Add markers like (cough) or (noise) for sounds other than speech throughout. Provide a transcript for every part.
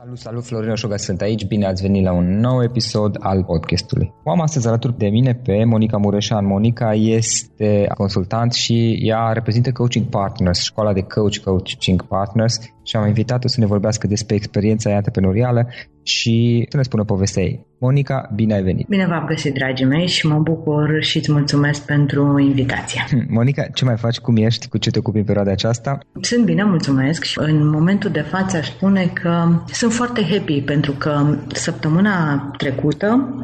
Salut, salut, Florin Oșoga sunt aici, bine ați venit la un nou episod al podcastului. O am astăzi alături de mine pe Monica Mureșan. Monica este consultant și ea reprezintă Coaching Partners, școala de coach Coaching Partners și am invitat-o să ne vorbească despre experiența ei antreprenorială și să ne spună povestea ei. Monica, bine ai venit! Bine v-am găsit, dragii mei, și mă bucur și îți mulțumesc pentru invitație. Hm, Monica, ce mai faci? Cum ești? Cu ce te ocupi în perioada aceasta? Sunt bine, mulțumesc și în momentul de față aș spune că sunt foarte happy pentru că săptămâna trecută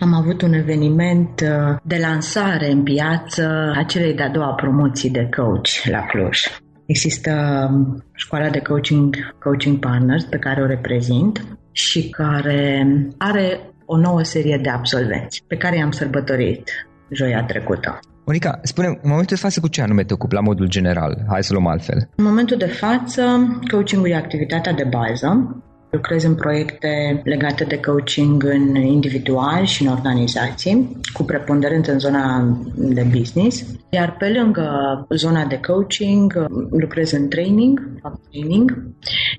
am avut un eveniment uh, de lansare în piață a celei de-a doua promoții de coach la Cluj. Există um, școala de coaching, coaching partners pe care o reprezint și care are o nouă serie de absolvenți pe care i-am sărbătorit joia trecută. Monica, spune în momentul de față cu ce anume te ocupi la modul general? Hai să luăm altfel. În momentul de față, coaching-ul e activitatea de bază. Lucrez în proiecte legate de coaching în individual și în organizații, cu preponderent în zona de business. Iar pe lângă zona de coaching, lucrez în training, fac training,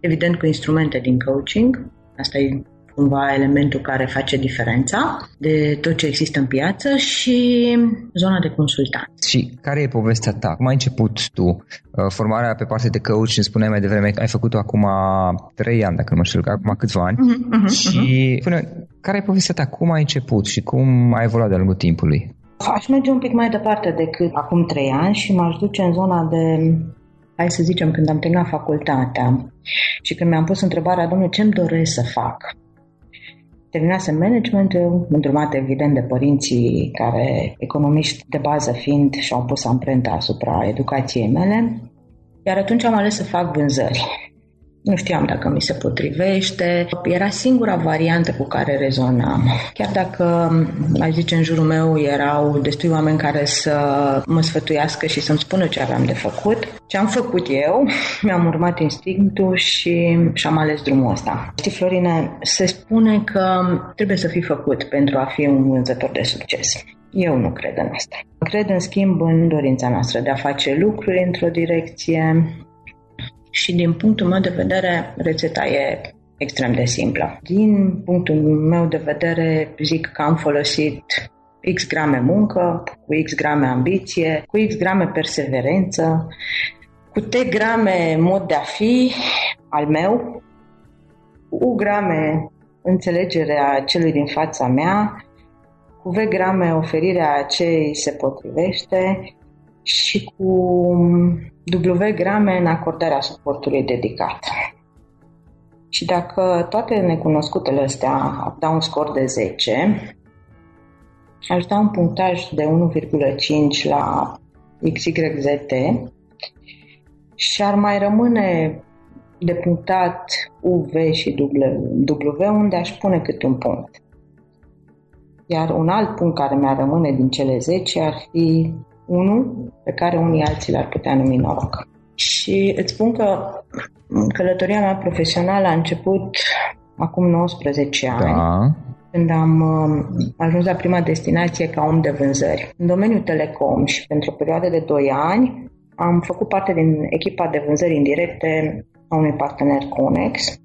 evident cu instrumente din coaching, Asta e cumva elementul care face diferența de tot ce există în piață și zona de consultant. Și care e povestea ta? Cum ai început tu uh, formarea pe partea de coach? Îmi spuneai mai devreme că ai făcut-o acum trei ani, dacă nu mă știu, acum câțiva ani. Uh-huh, uh-huh, și uh-huh. spune, care e povestea ta? Cum ai început și cum ai evoluat de-a lungul timpului? Aș merge un pic mai departe decât acum trei ani și m-aș duce în zona de hai să zicem, când am terminat facultatea și când mi-am pus întrebarea, domnule, ce-mi doresc să fac? Terminase managementul, îndrumat evident de părinții care, economiști de bază fiind, și-au pus amprenta asupra educației mele, iar atunci am ales să fac vânzări. Nu știam dacă mi se potrivește. Era singura variantă cu care rezonam. Chiar dacă, aș zice, în jurul meu erau destui oameni care să mă sfătuiască și să-mi spună ce aveam de făcut, ce am făcut eu, (laughs) mi-am urmat instinctul și și-am ales drumul ăsta. Știi, Florine, se spune că trebuie să fii făcut pentru a fi un vânzător de succes. Eu nu cred în asta. Cred, în schimb, în dorința noastră de a face lucruri într-o direcție, și din punctul meu de vedere, rețeta e extrem de simplă. Din punctul meu de vedere, zic că am folosit X grame muncă, cu X grame ambiție, cu X grame perseverență, cu T grame mod de a fi al meu, cu U grame înțelegerea celui din fața mea, cu V grame oferirea ce îi se potrivește și cu W grame în acordarea suportului dedicat. Și dacă toate necunoscutele astea dau un scor de 10, aș da un punctaj de 1,5 la XYZT și ar mai rămâne de punctat UV și W, unde aș pune câte un punct. Iar un alt punct care mi-ar rămâne din cele 10 ar fi unul pe care unii alții l-ar putea numi noroc. Și îți spun că călătoria mea profesională a început acum 19 ani. Da când am uh, ajuns la prima destinație ca om de vânzări. În domeniul telecom și pentru o perioadă de 2 ani am făcut parte din echipa de vânzări indirecte a unui partener Conex.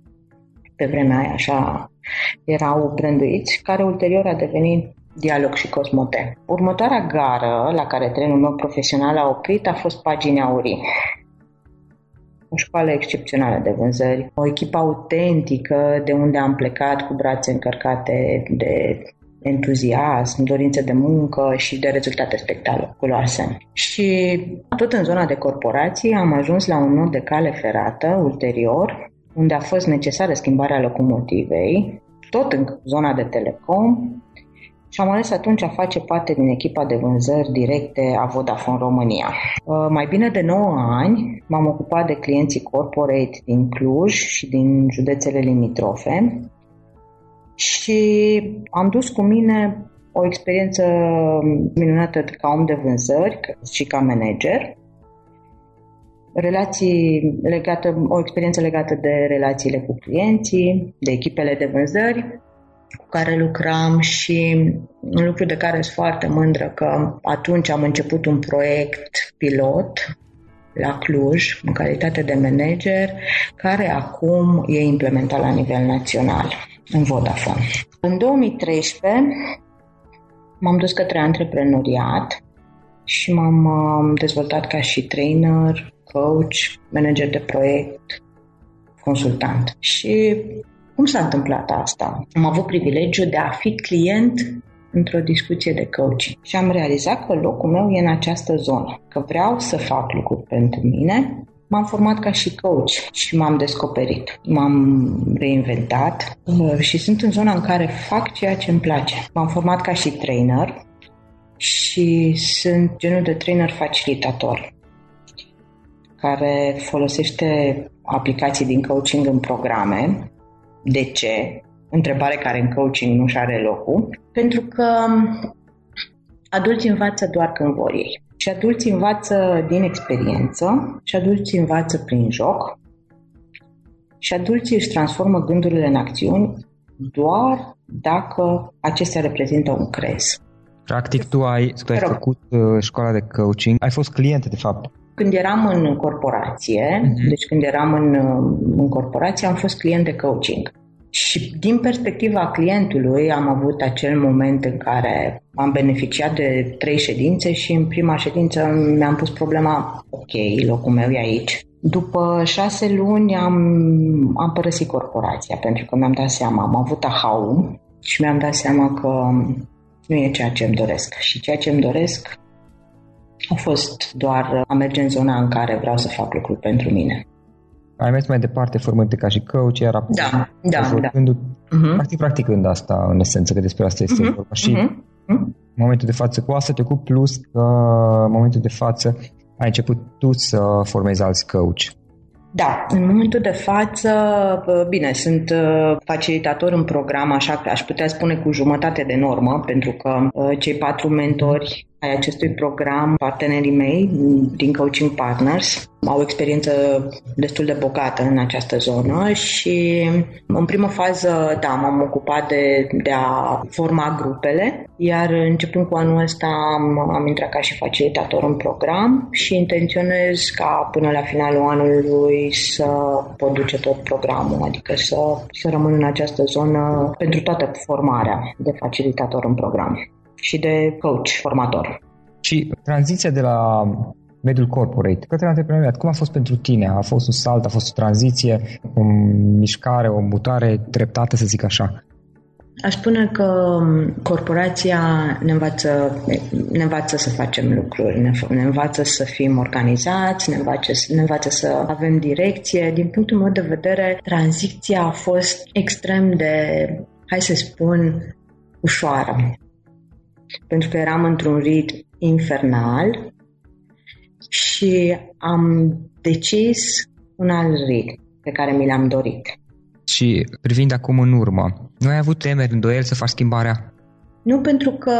Pe vremea aia așa erau branduiți, care ulterior a devenit Dialog și Cosmote. Următoarea gară la care trenul meu profesional a oprit a fost Pagini Aurii. O școală excepțională de vânzări, o echipă autentică de unde am plecat cu brațe încărcate de entuziasm, dorință de muncă și de rezultate spectaculoase. Și tot în zona de corporații am ajuns la un nod de cale ferată ulterior, unde a fost necesară schimbarea locomotivei, tot în zona de telecom, și am ales atunci a face parte din echipa de vânzări directe a Vodafone România. Uh, mai bine de 9 ani m-am ocupat de clienții corporate din Cluj și din județele limitrofe și am dus cu mine o experiență minunată ca om de vânzări și ca manager, relații legate, o experiență legată de relațiile cu clienții, de echipele de vânzări, cu care lucram și un lucru de care sunt foarte mândră că atunci am început un proiect pilot la Cluj, în calitate de manager, care acum e implementat la nivel național în Vodafone. În 2013 m-am dus către antreprenoriat și m-am um, dezvoltat ca și trainer, coach, manager de proiect, consultant. Și cum s-a întâmplat asta? Am avut privilegiul de a fi client într-o discuție de coaching și am realizat că locul meu e în această zonă, că vreau să fac lucruri pentru mine, M-am format ca și coach și m-am descoperit. M-am reinventat uh, și sunt în zona în care fac ceea ce îmi place. M-am format ca și trainer și sunt genul de trainer facilitator care folosește aplicații din coaching în programe de ce? Întrebare care în coaching nu și are locul. Pentru că adulții învață doar când vor ei. Și adulții învață din experiență și adulții învață prin joc și adulții își transformă gândurile în acțiuni doar dacă acestea reprezintă un crez. Practic, tu ai, tu ai făcut uh, școala de coaching, ai fost client, de fapt. Când eram în corporație, uh-huh. deci când eram în, în corporație, am fost client de coaching. Și din perspectiva clientului am avut acel moment în care am beneficiat de trei ședințe și în prima ședință mi-am pus problema, ok, locul meu e aici. După șase luni am, am părăsit corporația pentru că mi-am dat seama, am avut ahau și mi-am dat seama că nu e ceea ce îmi doresc. Și ceea ce îmi doresc a fost doar a merge în zona în care vreau să fac lucruri pentru mine. Ai mers mai departe formându ca și coach, iar apoi da, da, da. Uh-huh. practic practicând asta în esență, că despre asta este uh-huh. vorba. Și uh-huh. în momentul de față cu asta te ocupi plus că în momentul de față ai început tu să formezi alți coach. Da, în momentul de față, bine, sunt uh, facilitator în program, așa că aș putea spune cu jumătate de normă, pentru că uh, cei patru mentori ai acestui program, partenerii mei din Coaching Partners, au o experiență destul de bogată în această zonă și în primă fază, da, m-am ocupat de, de a forma grupele, iar începând cu anul ăsta am, am intrat ca și facilitator în program și intenționez ca până la finalul anului să pot duce tot programul, adică să, să rămân în această zonă pentru toată formarea de facilitator în program și de coach, formator. Și tranziția de la mediul corporate către antreprenoriat, cum a fost pentru tine? A fost un salt, a fost o tranziție, o mișcare, o mutare treptată, să zic așa? Aș spune că corporația ne învață, ne învață să facem lucruri, ne, ne învață să fim organizați, ne învață, ne învață să avem direcție. Din punctul meu de vedere, tranziția a fost extrem de, hai să spun, ușoară pentru că eram într-un ritm infernal și am decis un alt ritm pe care mi l-am dorit. Și privind acum în urmă, nu ai avut temeri, îndoieli să faci schimbarea? Nu pentru că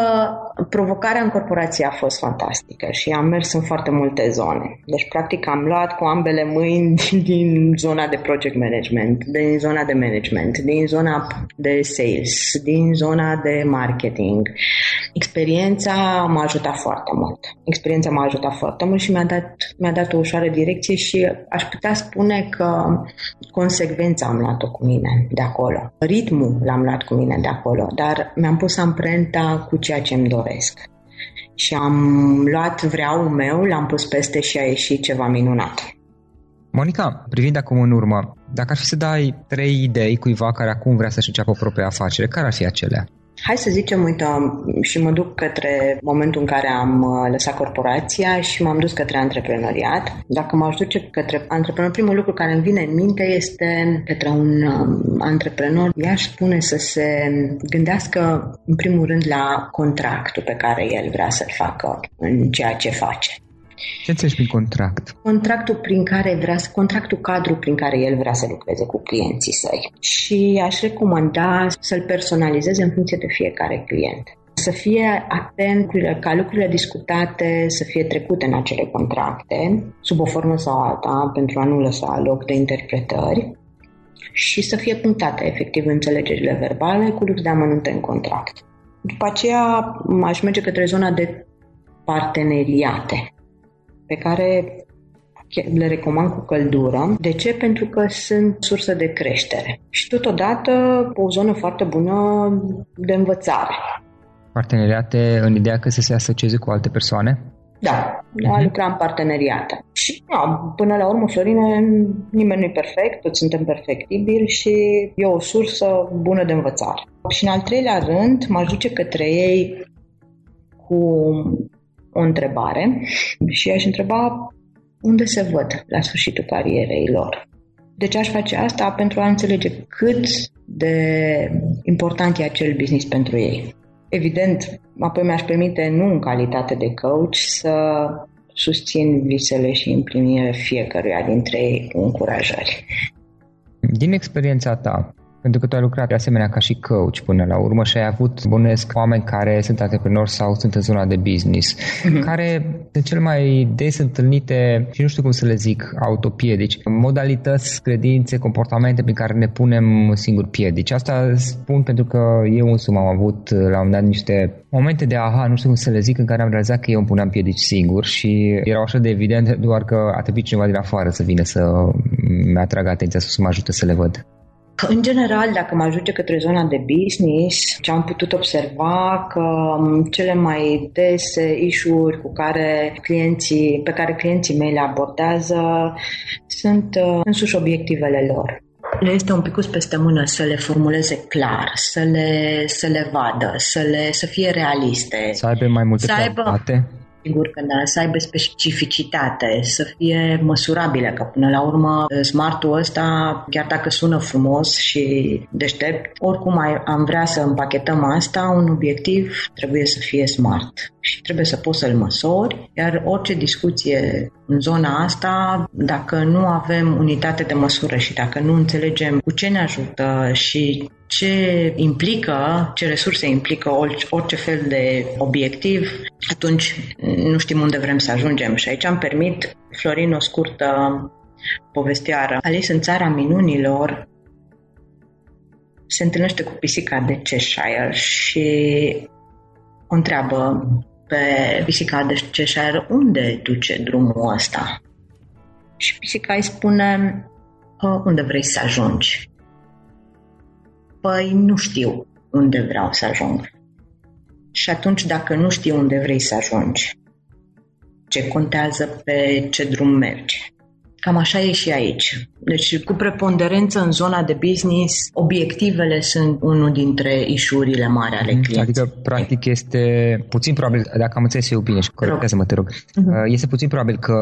provocarea în corporație a fost fantastică și am mers în foarte multe zone. Deci, practic, am luat cu ambele mâini (laughs) din zona de project management, din zona de management, din zona de sales, din zona de marketing. Experiența m-a ajutat foarte mult. Experiența m-a ajutat foarte mult și mi-a dat, mi-a dat o ușoară direcție și aș putea spune că consecvența am luat-o cu mine de acolo. Ritmul l-am luat cu mine de acolo, dar mi-am pus amprenta amprenta cu ceea ce îmi doresc. Și am luat vreau meu, l-am pus peste și a ieșit ceva minunat. Monica, privind acum în urmă, dacă ar fi să dai trei idei cuiva care acum vrea să-și înceapă o proprie afacere, care ar fi acelea? Hai să zicem, uite, și mă duc către momentul în care am uh, lăsat corporația și m-am dus către antreprenoriat. Dacă m-aș duce către antreprenor, primul lucru care îmi vine în minte este către un um, antreprenor, i-aș spune să se gândească în primul rând la contractul pe care el vrea să-l facă în ceea ce face. Ce înțelegi prin contract? Contractul prin care vrea, contractul cadru prin care el vrea să lucreze cu clienții săi. Și aș recomanda să-l personalizeze în funcție de fiecare client să fie atent ca lucrurile discutate să fie trecute în acele contracte, sub o formă sau alta, pentru a nu lăsa loc de interpretări și să fie punctate efectiv înțelegerile verbale cu lux de amănunte în contract. După aceea aș merge către zona de parteneriate pe care le recomand cu căldură. De ce? Pentru că sunt sursă de creștere și totodată o zonă foarte bună de învățare. Parteneriate în ideea că să se asocieze cu alte persoane? Da, uh-huh. a lucra în parteneriate. Și da, până la urmă, Florine, nimeni nu e perfect, toți suntem perfectibili și e o sursă bună de învățare. Și în al treilea rând, mă duce către ei cu o întrebare și aș întreba unde se văd la sfârșitul carierei lor. De ce aș face asta? Pentru a înțelege cât de important e acel business pentru ei. Evident, apoi mi-aș permite, nu în calitate de coach, să susțin visele și împlinirea fiecăruia dintre ei cu încurajări. Din experiența ta, pentru că tu ai lucrat de asemenea ca și coach până la urmă și ai avut, bănuiesc, oameni care sunt antreprenori sau sunt în zona de business, mm-hmm. care de cel mai des întâlnite, și nu știu cum să le zic, autopiedici, modalități, credințe, comportamente prin care ne punem singur piedici. Asta spun pentru că eu însumi am avut la un moment dat niște momente de aha, nu știu cum să le zic, în care am realizat că eu îmi puneam piedici singur și erau așa de evident doar că a trebuit cineva din afară să vină să mi atragă atenția să mă ajute să le văd. În general, dacă mă ajunge către zona de business, ce am putut observa că um, cele mai dese issue cu care clienții, pe care clienții mei le abordează sunt uh, însuși obiectivele lor. Le este un pic peste mână să le formuleze clar, să le, să le vadă, să, le, să fie realiste. Să aibă mai multe să aibă, Sigur că da, să aibă specificitate, să fie măsurabile, că până la urmă smartul ăsta, chiar dacă sună frumos și deștept, oricum am vrea să împachetăm asta, un obiectiv trebuie să fie smart și trebuie să poți să-l măsori, iar orice discuție în zona asta, dacă nu avem unitate de măsură și dacă nu înțelegem cu ce ne ajută și ce implică, ce resurse implică orice fel de obiectiv, atunci nu știm unde vrem să ajungem. Și aici am permit, Florin, o scurtă povestioară. Alice în țara minunilor se întâlnește cu pisica de Cheshire și o întreabă pe pisica de Cheshire unde duce drumul ăsta. Și pisica îi spune unde vrei să ajungi. Păi nu știu unde vreau să ajung. Și atunci, dacă nu știi unde vrei să ajungi, ce contează pe ce drum mergi? Cam așa e și aici. Deci, cu preponderență în zona de business, obiectivele sunt unul dintre ișurile mari ale clienților. Adică, practic, este puțin probabil, dacă am înțeles eu bine și corectează-mă, te rog, uh-huh. este puțin probabil că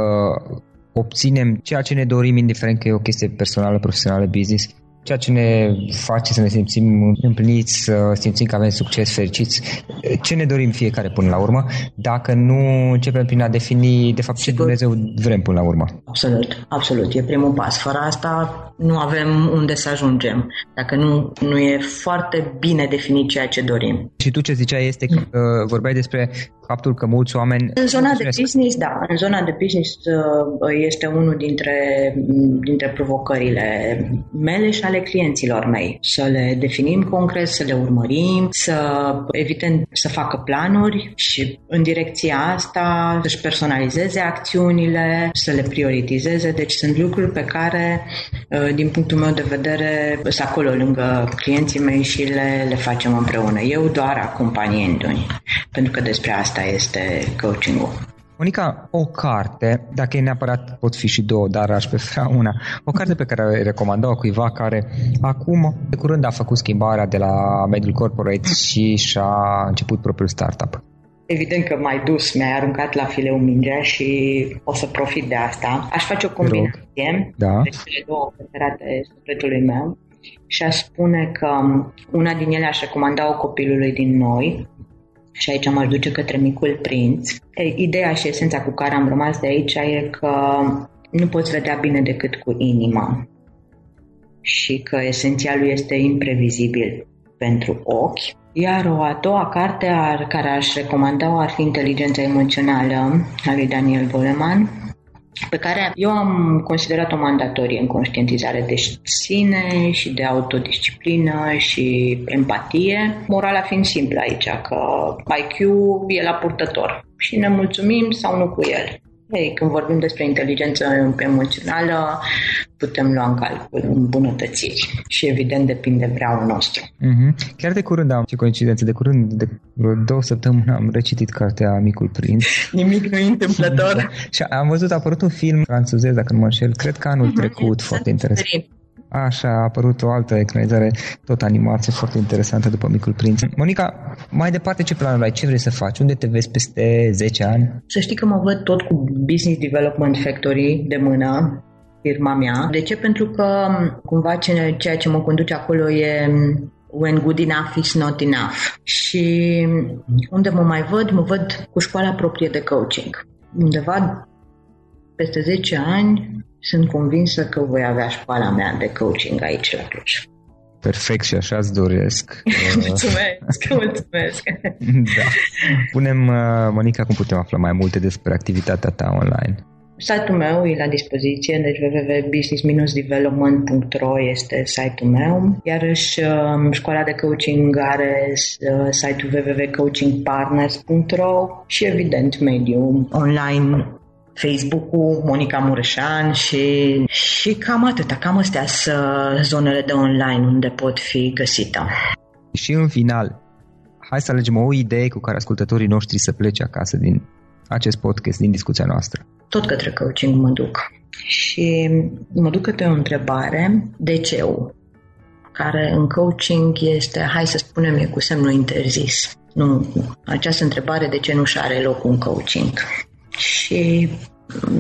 obținem ceea ce ne dorim, indiferent că e o chestie personală, profesională, business, ceea ce ne face să ne simțim împliniți, să simțim că avem succes, fericiți, ce ne dorim fiecare până la urmă, dacă nu începem prin a defini de fapt ce Dumnezeu vrem până la urmă. Absolut, absolut, e primul pas. Fără asta nu avem unde să ajungem, dacă nu, nu e foarte bine definit ceea ce dorim. Și tu ce ziceai este că uh, vorbeai despre faptul că mulți oameni... În zona de business, da. În zona de business uh, este unul dintre, dintre provocările mele și ale clienților mei. Să le definim concret, să le urmărim, să evident să facă planuri și în direcția asta să-și personalizeze acțiunile, să le prioritizeze. Deci sunt lucruri pe care, uh, din punctul meu de vedere, sunt acolo lângă clienții mei și le, le facem împreună. Eu doar acompaniindu-i, pentru că despre asta asta este coaching-ul. Monica, o carte, dacă e neapărat pot fi și două, dar aș prefera una, o carte pe care o recomandau cuiva care acum, de curând a făcut schimbarea de la mediul corporate și și-a început propriul startup. Evident că mai dus, mi-ai aruncat la fileu mingea și o să profit de asta. Aș face o combinație da. de cele două preferate sufletului meu și aș spune că una din ele aș recomanda-o copilului din noi, și aici m-aș duce către micul prinț. Ideea și esența cu care am rămas de aici e că nu poți vedea bine decât cu inima și că esențialul este imprevizibil pentru ochi. Iar o a doua carte ar, care aș recomanda ar fi Inteligența emoțională a lui Daniel Goleman, pe care eu am considerat-o mandatorie în conștientizare de sine și de autodisciplină și empatie. Morala fiind simplă aici, că IQ e la purtător și ne mulțumim sau nu cu el. Ei, când vorbim despre inteligență emoțională, putem lua în calcul îmbunătățiri și evident depinde vreau nostru. Mm-hmm. Chiar de curând am, ce coincidență, de curând, de vreo două săptămâni am recitit cartea Micul Prinț. (laughs) Nimic nu e întâmplător. da. (laughs) Și am văzut, a apărut un film francezez, dacă nu mă înșel, cred că anul mm-hmm. trecut, foarte interesant. Așa, a apărut o altă ecranizare, tot animație foarte interesantă după Micul Prinț. Monica, mai departe ce planuri ai? Ce vrei să faci? Unde te vezi peste 10 ani? Să știi că mă văd tot cu Business Development Factory de mână, firma mea. De ce? Pentru că cumva ceea ce mă conduce acolo e when good enough is not enough. Și unde mă mai văd? Mă văd cu școala proprie de coaching. Undeva peste 10 ani sunt convinsă că voi avea școala mea de coaching aici la Cluj. Perfect și așa îți doresc. (laughs) mulțumesc, (laughs) mulțumesc. da. Punem, uh, Monica, cum putem afla mai multe despre activitatea ta online? Site-ul meu e la dispoziție, deci www.business-development.ro este site-ul meu, iarăși um, școala de coaching are uh, site-ul www.coachingpartners.ro și evident mediul online Facebook-ul, Monica Mureșan și, și cam atâta. Cam astea sunt zonele de online unde pot fi găsită. Și în final, hai să alegem o idee cu care ascultătorii noștri să plece acasă din acest podcast, din discuția noastră. Tot către coaching mă duc. Și mă duc către o întrebare, de ce care în coaching este, hai să spunem, e cu semnul interzis. Nu, această întrebare de ce nu și are loc un coaching. Și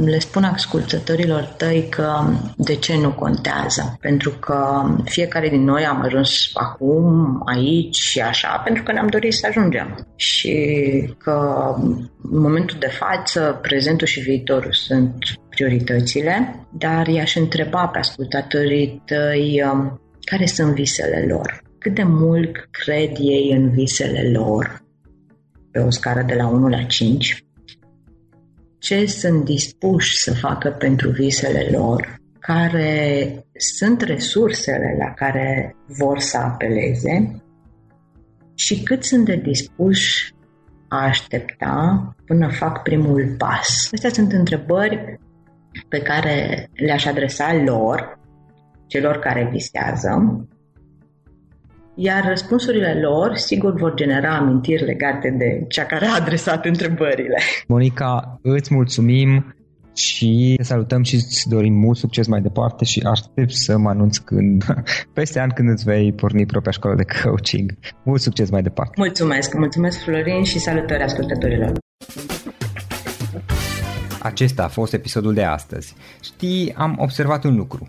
le spun ascultătorilor tăi că de ce nu contează. Pentru că fiecare din noi am ajuns acum, aici și așa, pentru că ne-am dorit să ajungem. Și că în momentul de față, prezentul și viitorul sunt prioritățile, dar i-aș întreba pe ascultătorii tăi um, care sunt visele lor. Cât de mult cred ei în visele lor pe o scară de la 1 la 5 ce sunt dispuși să facă pentru visele lor, care sunt resursele la care vor să apeleze și cât sunt de dispuși a aștepta până fac primul pas. Astea sunt întrebări pe care le-aș adresa lor, celor care visează, iar răspunsurile lor, sigur, vor genera amintiri legate de cea care a adresat întrebările. Monica, îți mulțumim și te salutăm și îți dorim mult succes mai departe și aștept să mă anunț când, (laughs) peste an când îți vei porni propria școală de coaching. Mult succes mai departe! Mulțumesc! Mulțumesc, Florin, și salutări ascultătorilor! Acesta a fost episodul de astăzi. Știi, am observat un lucru.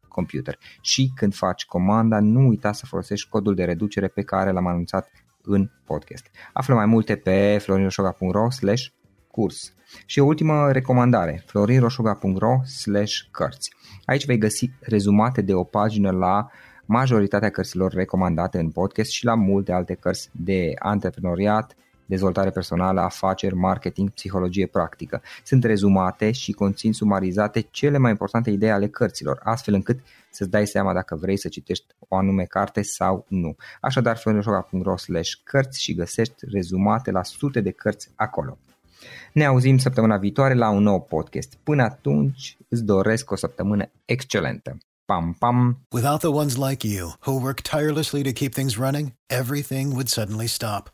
computer. Și când faci comanda, nu uita să folosești codul de reducere pe care l-am anunțat în podcast. Află mai multe pe florinroșoga.ro curs. Și o ultimă recomandare, florinroșoga.ro cărți. Aici vei găsi rezumate de o pagină la majoritatea cărților recomandate în podcast și la multe alte cărți de antreprenoriat, dezvoltare personală, afaceri, marketing, psihologie practică. Sunt rezumate și conțin sumarizate cele mai importante idei ale cărților, astfel încât să-ți dai seama dacă vrei să citești o anume carte sau nu. Așadar, florioșoca.ro slash cărți și găsești rezumate la sute de cărți acolo. Ne auzim săptămâna viitoare la un nou podcast. Până atunci, îți doresc o săptămână excelentă. Pam, pam! Without the ones like you, who work tirelessly to keep things running, everything would suddenly stop.